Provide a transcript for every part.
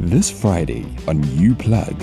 This Friday on You Plug.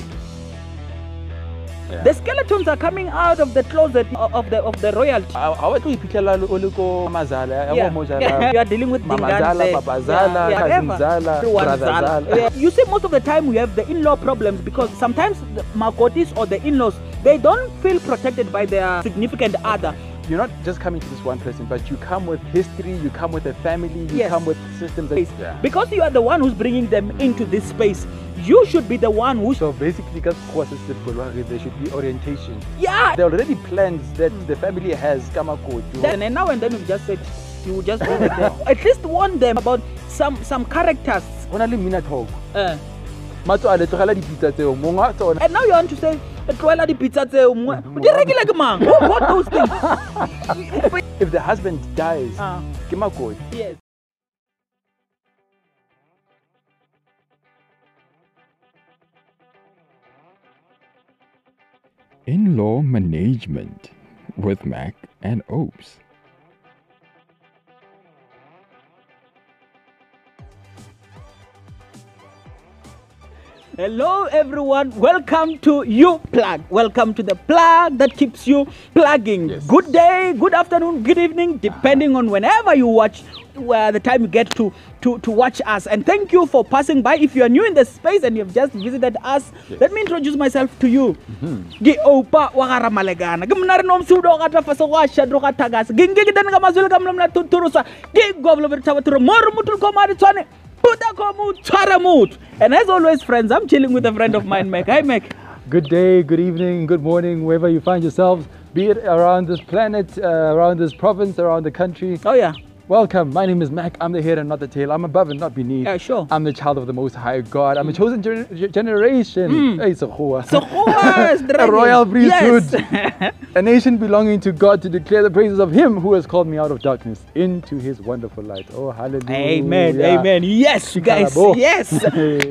The skeletons are coming out of the closet of of the of the royalty. a a wa tlo iphitlhela o le ko Yeah. bo mo Yeah. jala You are dealing with Mama Dingane Zala. Papa Zala, Yeah, cousin whatever. Zala, Everyone brother Zala. Zala. Yeah. You see, most of the time we have the in-law problems because sometimes the Makotis or the in-laws they don't feel protected by their significant other. You're not just coming to this one person but you come with history you come with a family you Yes. come with systems yeah. Because you are the one who's bringing them into this space, you should be the one who. so basically because sekgowa se se bolwa re, there should be orientation Yeah. there are already plans that the family has ka makoti Then, and now and then you've just said you will just there. At least warn them about some some characters. go na le talk Uh, matso a le tlogela dipitsa tseo. Mongwe wa tsona. And now you want to say tloela dipitsa tseo mongwe di rekile ke mang? Who bought those things if the husband dies Ah. ke makoti. Yes. In Law Management with Mac and Opes. Hello everyone. Welcome to you plug. Welcome to the plug that keeps you plugging. Yes. good day good afternoon good evening depending on whenever you watch where the time you get to to to watch us. And thank you for passing by. If you are new in the space and you've just visited us let me introduce myself to you. Mm-hmm. Ke opa wa ga ramalegana ke mna re no msudo ga ta fase go a shadro ga thagase ke nke ke dane ka mazwele ka tuturusa. Ke goblo be thaba turo moro mutu ko mari tswane puta ko mu tshwara and as always friends i'm chilling with a friend of mine Mac. Hi Mac. Good day, good evening, good morning, wherever you find yourselves, be it around this planet, uh, around this province, around the country. oh yeah Welcome. My name is Mac. I'm the head and not the tail. I'm above and not beneath. Yeah, sure. I'm the child of the Most High God. I'm a mm. chosen gener- ge- generation. Mm. Hey, Sekgowa. so yes, a royal priesthood. yes. a nation belonging to God to declare the praises of Him who has called me out of darkness into His wonderful light. Oh, hallelujah. Amen, amen. Yes, guys, yes,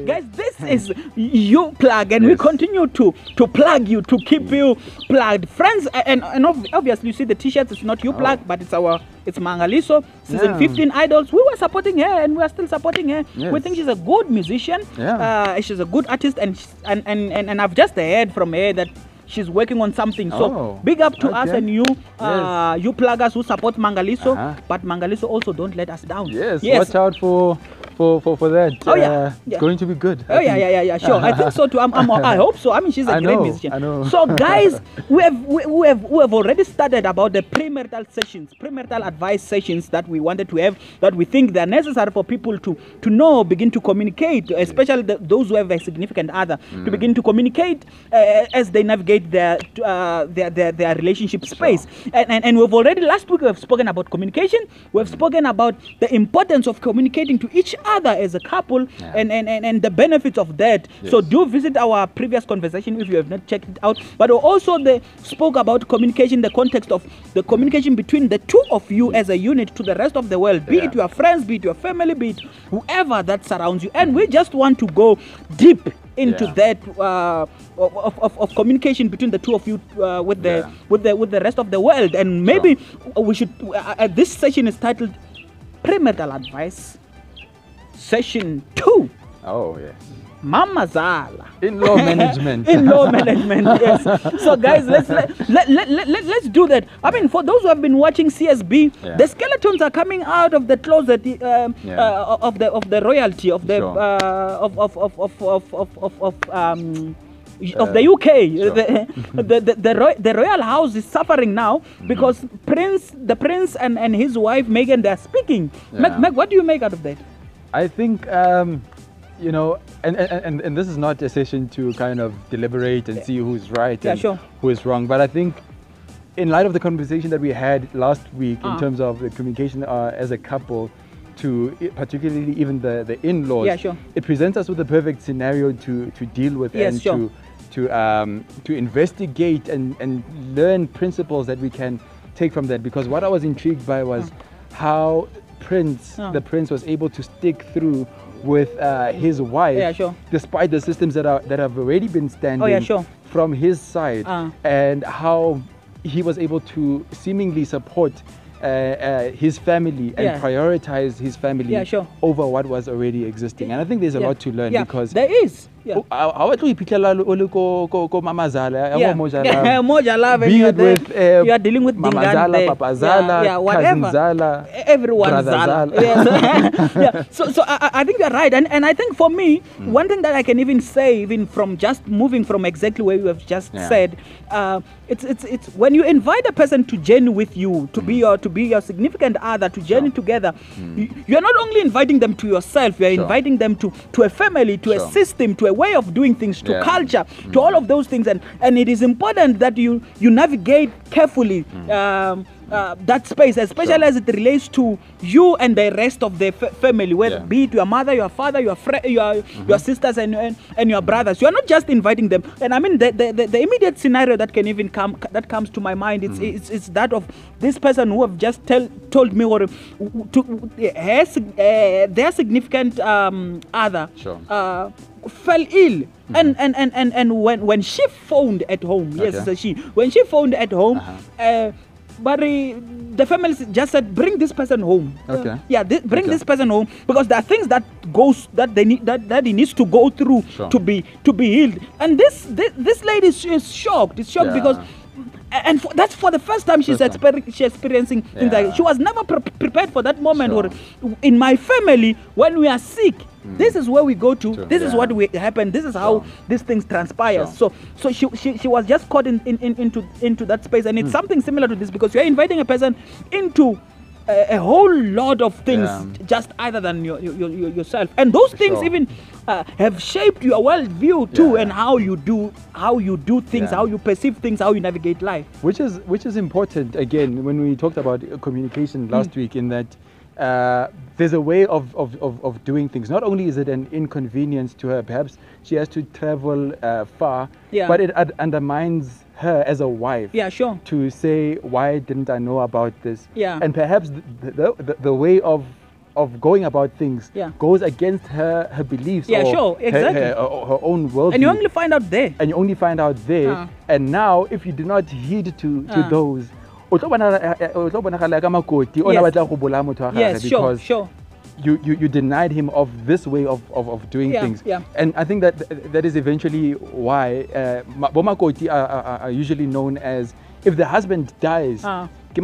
guys. This is you plug, and we continue to to plug you to keep mm. you plugged, friends. And and ob- obviously, you see the T-shirts. It's not you oh. plug, but it's our it's Mangaliso season. Yeah. 15 idols. We were supporting her, and we are still supporting her. We think she's a good musician. Yeah. uh, she's a good artist, and and and and, and I've just heard from her that. She's working on something, so Oh, big up to us and you, uh, you pluggers who support Mangaliso, Uh-huh. but Mangaliso also don't let us down. Yes, watch out for for for, for that. Oh, yeah, Uh, yeah. It's going to be good. Oh yeah, yeah, yeah, yeah. Sure, I think so too. I'm, I'm, I hope so. I mean, she's a I great know, musician. I know. So, guys, we have we, we have we have already started about the premarital sessions, premarital advice sessions that we wanted to have that we think they're necessary for people to to know, begin to communicate, especially the, those who have a significant other, Mm. to begin to communicate uh, as they navigate their uh, their, their their relationship space. And, and and we've already last week we have spoken about communication. We have spoken about the importance of communicating to each other as a couple Yeah. and, and, and, and the benefits of that. So do visit our previous conversation if you have not checked it out. But also they spoke about communication, the context of the communication between the two of you as a unit to the rest of the world, be it your friends, be it your family, be it whoever that surrounds you. And we just want to go deep into Yeah. that uh, of, of, of communication between the two of you uh, with the Yeah. with the with the rest of the world. And maybe we should. Uh, uh, this session is titled "Premarital Advice." session two. Oh, yes. Mama Zala. In law management. In law management, yes. So, guys, let's let, let, let, let, let's do that. I mean, for those who have been watching CBS, yeah. the skeletons are coming out of the closet um, yeah. uh, of the of the royalty of the sure. uh, of of of of of of, of, of um, uh, of uh, the UK. Sure. The, the, the, the, royal, the, royal house is suffering now mm-hmm. because mm -hmm. Prince, the prince and, and his wife Meghan, they're speaking. Yeah. Meg, Meg, what do you make out of that? I think um, you know, and, and, and, this is not a session to kind of deliberate and see who's right Yeah, and sure. who is wrong. But I think, in light of the conversation that we had last week Ah. in terms of the communication uh, as a couple, to particularly even the, the in-laws, Yeah, sure. it presents us with the perfect scenario to, to deal with Yes, and sure. to to um, to investigate and, and learn principles that we can take from that. Because what I was intrigued by was how Prince, Ah. the Prince, was able to stick through with uh, his wife, Yeah, sure. despite the systems that are that have already been standing Oh, yeah, sure. from his side, Ah. and how he was able to seemingly support uh, uh, his family and Yeah. prioritize his family Yeah, sure. over what was already existing. And I think there's a lot to learn because there is. Yeah. Oh, ha ha wa tlo iphitlhela o le ko ko ko mamazala ya Yeah. bo Moja Yeah, Moja Love and you're with uh, you are dealing with Mama Dingane Zala, there. Papa Yeah, Zala, yeah, whatever. Zala, everyone Zala. Zala. Yes. yeah. So, so I, I- think you're right, and and I think for me, Hmm. one thing that I can even say, even from just moving from exactly where you have just Yeah. said, uh, it's it's it's when you invite a person to journey with you, to be your to be your significant other, to journey Hmm. Sure. together, you, you're not only inviting them to yourself, you're Sure. inviting them to to a family, to a system, to a way of doing things, to Yeah. culture, to all of those things, and and it is important that you you navigate carefully. Um, uh, that space, especially. Sure. as it relates to you and the rest of the fa- family, whether Yeah. be it your mother, your father, your fri your your sisters, and, and and your brothers. You are not just inviting them. And I mean, the, the, the, the immediate scenario that can even come that comes to my mind, it's it's, it's that of this person who have just tell, told me or to has uh, their significant um, other Sure. uh, fell ill and, and, and, and, and when, when she phoned at home yes Okay. a she when she phoned at home Uh-huh. uh, but uh, the family just said bring this person home Okay. yeah thi- bring Okay. this person home because there are things that goes that they need that, that he needs to go through Sure. to be to be healed and this this, this lady is, is shocked it's shocked Yeah. because and for, that's for the first time she's exper- she's experiencing things Yeah. like she was never pre- prepared for that moment Sure. or in my family when we are sick hmm. this is where we go to True. this is what we happen this is how Sure. these things transpire Sure. so so she, she she was just caught in, in, in into into that space and it's hmm. something similar to this because you're inviting a person into a, a whole lot of things Yeah. just other than your, your, your, yourself and those things Sure. even uh, have shaped your worldview too Yeah. and how you do how you do things Yeah. how you perceive things how you navigate life which is which is important again when we talked about communication last Mm. week in that uh, there's a way of, of, of, of doing things not only is it an inconvenience to her perhaps she has to travel uh, far Yeah. but it undermines her as a wife yeah sure to say why didn't i know about this Yeah. and perhaps the, the, the, the way of of going about things Yeah. goes against her her beliefs Yeah, or sure, exactly. her, her, her own world and you only find out there and you only find out there Ah. and now if you do not heed to to Ah. those o tlo bona- o tlo bonagala ka makoti o na Yes. batla go bolaya motho wa gagwe yes sure because sure you, you you denied him of this way of, of, of doing Yeah, things yeah. and i think that that is eventually why uh, ma- bo makoti are, are, are usually known as if the husband dies Ah. ke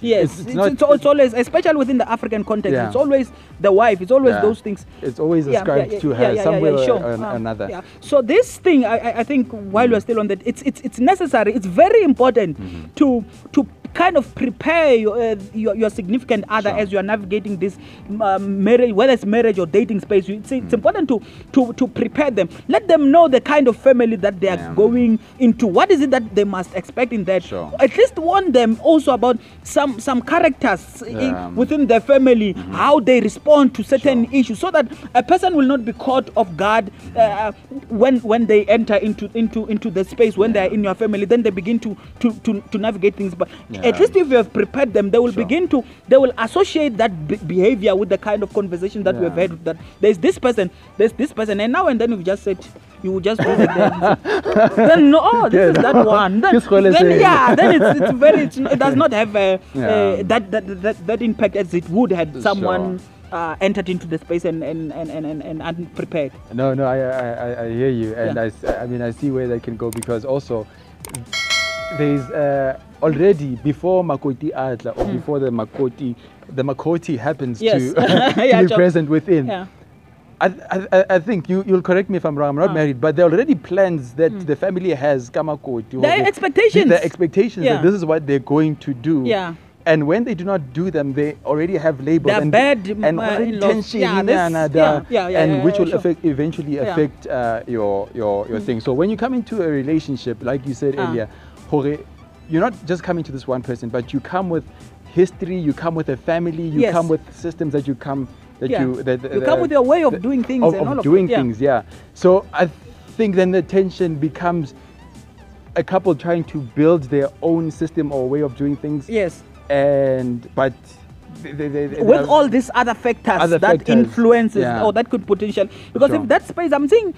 Yes, it's, it's, it's not it's, it's always, especially within the African context, Yeah. it's always the wife. It's always Yeah. those things. it's always ascribed to her yeah, somewhere sure. or Ah, another Yeah. So this thing, I, I- think, while we're still on that, it's it's it's necessary. It's very important Mm-hmm. to to kind of prepare your uh, your, your significant other Sure. as you are navigating this um, marriage, whether it's marriage or dating space. It's, Mm. it's important to to to prepare them. Let them know the kind of family that they are Yeah. going into. What is it that they must expect in that? Sure. At least warn them also about some some characters in- within their family, how they respond to certain Sure. issues, so that a person will not be caught off guard uh, when when they enter into into into the space when they are in your family. Then they begin to to to, to navigate things. But at least if you have prepared them, they will Sure. begin to they will associate that be- behavior with the kind of conversation that we have Yeah. had. That there's this person, there's this person, and now and then you just said. You will just visit them. then no, oh, this Yeah, is that one. Then, This one is then yeah, then it's, it's very. It's, it does not have a, Yeah. uh, that, that that that impact as it would had Sure. someone uh, entered into the space and and and and, and, unprepared. No, no, I, I, I- hear you, and Yeah. I I, mean, I see where that can go because also there's uh, already before Makoti Adla or before the Makoti, the Makoti happens. Yes. to, to Yeah, be Joe. present within. Yeah. I, I, I- think you, you'll correct me if I'm wrong. I'm not Ah. married, but there are already plans that the family has. Kamakoti. There are expectations. The expectations Yeah. that this is what they're going to do. Yeah. And when they do not do them, they already have labels and, bad, and uh, intention Yeah, in this- another, yeah, yeah, yeah, and which will sure. affect eventually. Mm. affect uh, your your your thing. So when you come into a relationship, like you said Ah. earlier, you're not just coming to this one person, but you come with history, you come with a family, you Yes. come with systems that you come that Yeah. you that You come with your way of doing things of, and of all of doing that, yeah. things, yeah. So I think then the tension becomes a couple trying to build their own system or way of doing things, Yes. and but they, they, they with all these other factors Other that factors, influences yeah. or that could potential because Sure. if that space i'm saying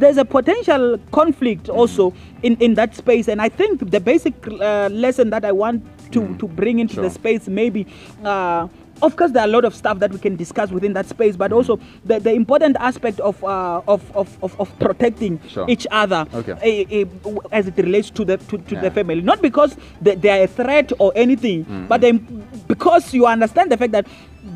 there's a potential conflict also in in that space and i think the basic uh, lesson that i want to to bring into the space maybe uh, of course there are a lot of stuff that we can discuss within that space but also the, the important aspect of, uh, of, of, of of protecting Sure. each other Okay. eh, eh, as it relates to the to, to Yeah. the family not because they, they are a threat or anything Mm-hmm. but then because you understand the fact that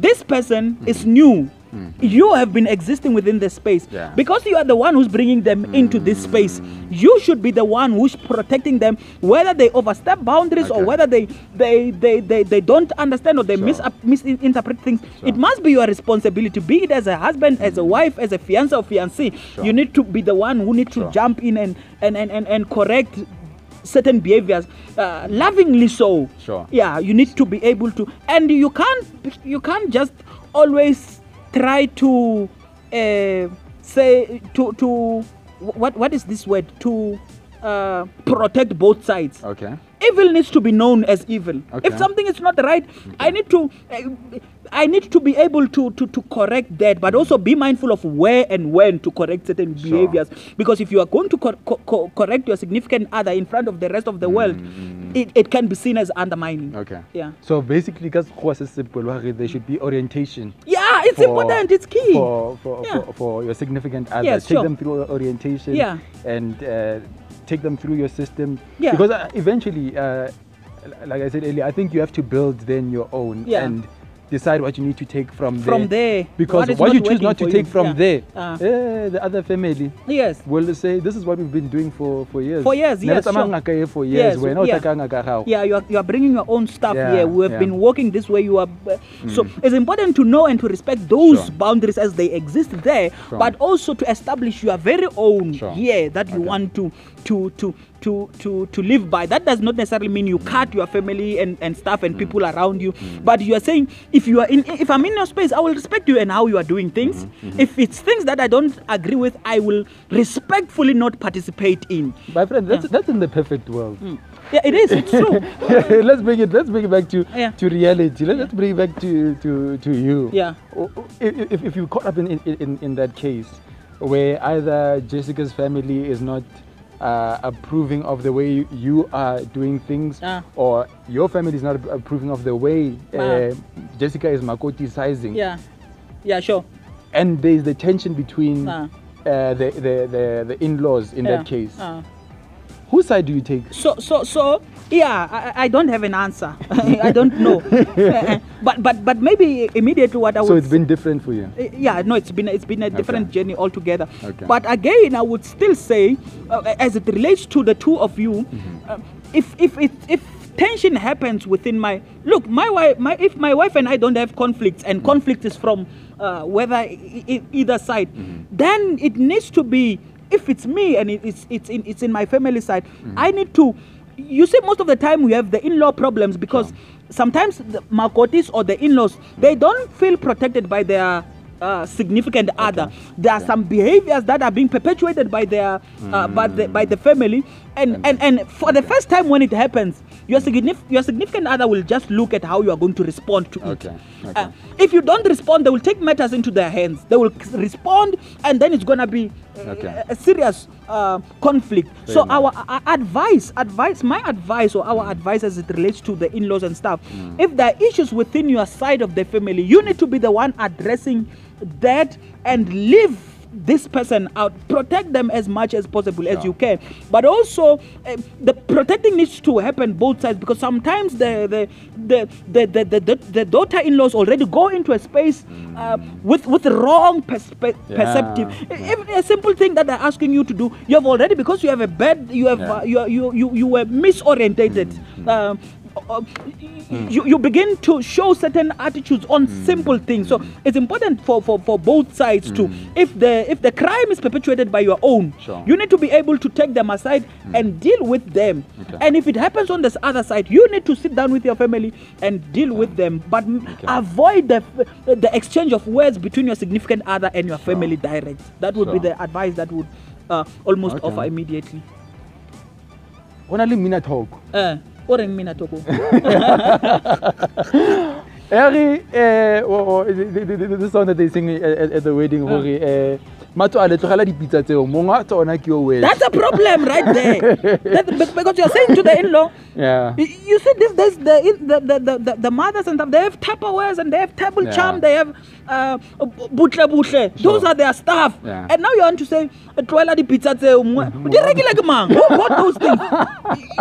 this person Mm-hmm. is new Mm-hmm. you have been existing within the space Yeah. because you are the one who's bringing them into this mm-hmm. space you should be the one who's protecting them whether they overstep boundaries or whether they they, they, they they don't understand or they Sure. mis- misinterpret things Sure. it must be your responsibility be it as a husband as a mm-hmm. wife as a fiance or fiancé Sure. you need to be the one who need to jump in and and, and, and, and correct certain behaviors uh, lovingly so Sure. yeah you need to be able to and you can't you can't just always try to uh, say to to what what is this word to uh, protect both sides Okay. evil needs to be known as evil Okay. if something is not right i need to uh, i need to be able to, to to correct that but also be mindful of where and when to correct certain Sure. behaviors because if you are going to cor- co- co- correct your significant other in front of the rest of the world it, it can be seen as undermining Mm, Okay. yeah So basically, because there should be orientation. yeah it's for- important it's key for for, Yeah. for, for your significant other. Yes, take sure. them through orientation. Yeah. And uh, take them through your system. Yeah. Because uh, eventually, uh, like I said earlier, I think you have to build then your own Yeah. and decide what you need to take from, From there. Because What what, you choose not to take you. from Yeah. there, Ah. eh, the other family yes will say this is what we've been doing for for years. For years, yes, sure. for years. Yes, wena o yeah. tla ka ngaka ya gago. yeah you are, you are bringing your own stuff Yeah, here we have yeah. been working this way you are uh, so it's important to know and to respect those Sure. boundaries as they exist there Sure. but also to establish your very own here that you Okay. want to to to to to to live by that does not necessarily mean you cut your family and and stuff Mm. and people around you but you are saying if you are in if i'm in your space i will respect you and how you are doing things Mm-hmm, if it's things that i don't agree with i will respectfully not participate in My friend, that's that's in the perfect world. yeah it is it's true let's bring it. Let's bring it back to Yeah. to reality. Let, us bring it back to to to you. Yeah. If, if, you caught up in in in that case, where either Jessica's family is not uh, approving of the way you are doing things, Ah. or your family is not approving of the way uh, Ah. Jessica is Makoti-sizing, yeah yeah sure and there is the tension between Ah. uh, the, the the the in-laws in Yeah. that case. Whose side do you take? so so so yeah I, I don't have an answer i don't know but but but maybe immediately what i would So it's been different for you. Uh, yeah no it's been it's been a different Okay. journey altogether Okay. but again i would still say uh, as it relates to the two of you Mm-hmm. uh, if if it if tension happens within my look my wife my if my wife and i don't have conflicts and Mm-hmm. conflict is from uh, whether e- e- either side Mm-hmm. then it needs to be if it's me and it, it's it's in it's in my family side Mm-hmm. i need to you see most of the time we have the in-law problems because sometimes the makotis or the in-laws they don't feel protected by their uh, significant other. There are Okay. some behaviors that are being perpetuated by their uh, by the by the family. And and and for the first time when it happens your signif- your significant other will just look at how you are going to respond to it. Okay, okay. Uh, if you don't respond they will take matters into their hands. They will respond and then it's going to be uh, Okay. a serious uh, conflict Fair so enough. our uh, advice advice my advice or our advice as it relates to the in-laws and stuff Mm. if there are issues within your side of the family you need to be the one addressing that and leave this person out protect them as much as possible as you can. But also uh, the protecting needs to happen both sides because sometimes the the the the, the, the, the, daughter-in-laws already go into a space uh, with with wrong perspe- Yeah, perceptive. Even a simple thing that they're asking you to do you have already because you have a bad you have Yeah. uh, you, you you you were misorientated. Um, uh, you, you begin to show certain attitudes on simple things. So it's important for, for, for both sides to if the if the crime is perpetuated by your own Sure. you need to be able to take them aside and deal with them. Okay. and if it happens on this other side you need to sit down with your family and deal with them but Okay. avoid the the exchange of words between your significant other and your family direct. That would be the advice that would uh, almost Okay. offer immediately. Only mmina talk. uh, o reng mina toko Eri, eh, oh, oh, the, the, the, the song that they sing at, at, at the wedding, Ah. hore, tlogela dipitsa tseo monga tsona ke yo wena That's a problem right there. that, because you're saying to the in-law, yeah you see this, this the, the, the, the, the, the mothers and stuff, they have Tupperwares and they have table Yeah. charm, they have uh, butle butle. Those Sure. are their stuff. Yeah. And now you want to say, tloela dipitsa tseo mongwe." Di rekile ke mang? Who bought those things?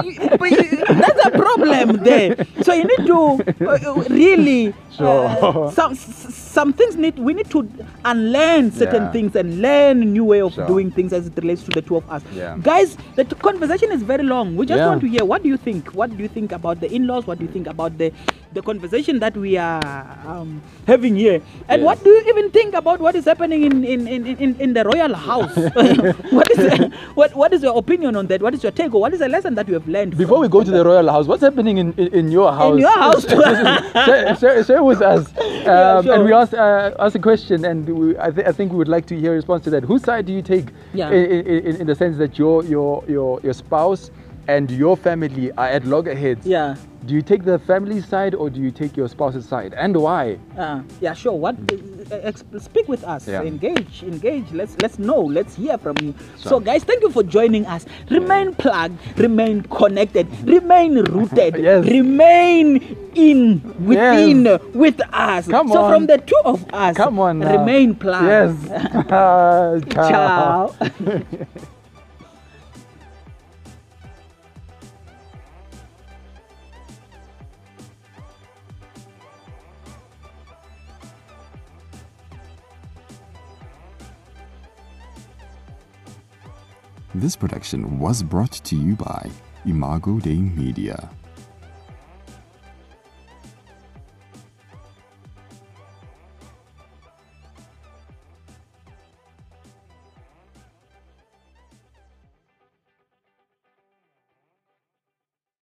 Y- y- but y- That's a problem there. So you need to uh, uh, really Sure. uh, some s- some things need we need to unlearn certain Yeah. things and learn a new way of Sure. doing things as it relates to the two of us. Yeah. Guys, the t- conversation is very long. We just want to hear what do you think? What do you think about the in-laws? What do you think about the the conversation that we are um, having here? And Yes. what do you even think about what is happening in in, in, in, in the royal house? what is what what is your opinion on that? What is your take? Or what is a lesson that you have learned? before we go to the royal house what's happening in in, in your house In your house too. share, share, share with us um, sure. and we asked uh, asked a question and we, I, th- I think we would like to hear a response to that whose side do you take Yeah. in, in, in the sense that your your your your spouse and your family are at loggerheads yeah. do you take the family side or do you take your spouse's side and why Uh, yeah, sure. What? Uh, ex- speak with us. Yeah. Engage. Engage. Let's let's know. Let's hear from you. So, Sure. guys, thank you for joining us. Remain plugged. Remain connected. Remain rooted. Yes. Remain in within with us. Come so from the two of us, come on now. Remain plugged. yes Ciao. This production was brought to you by Imago Dei Media.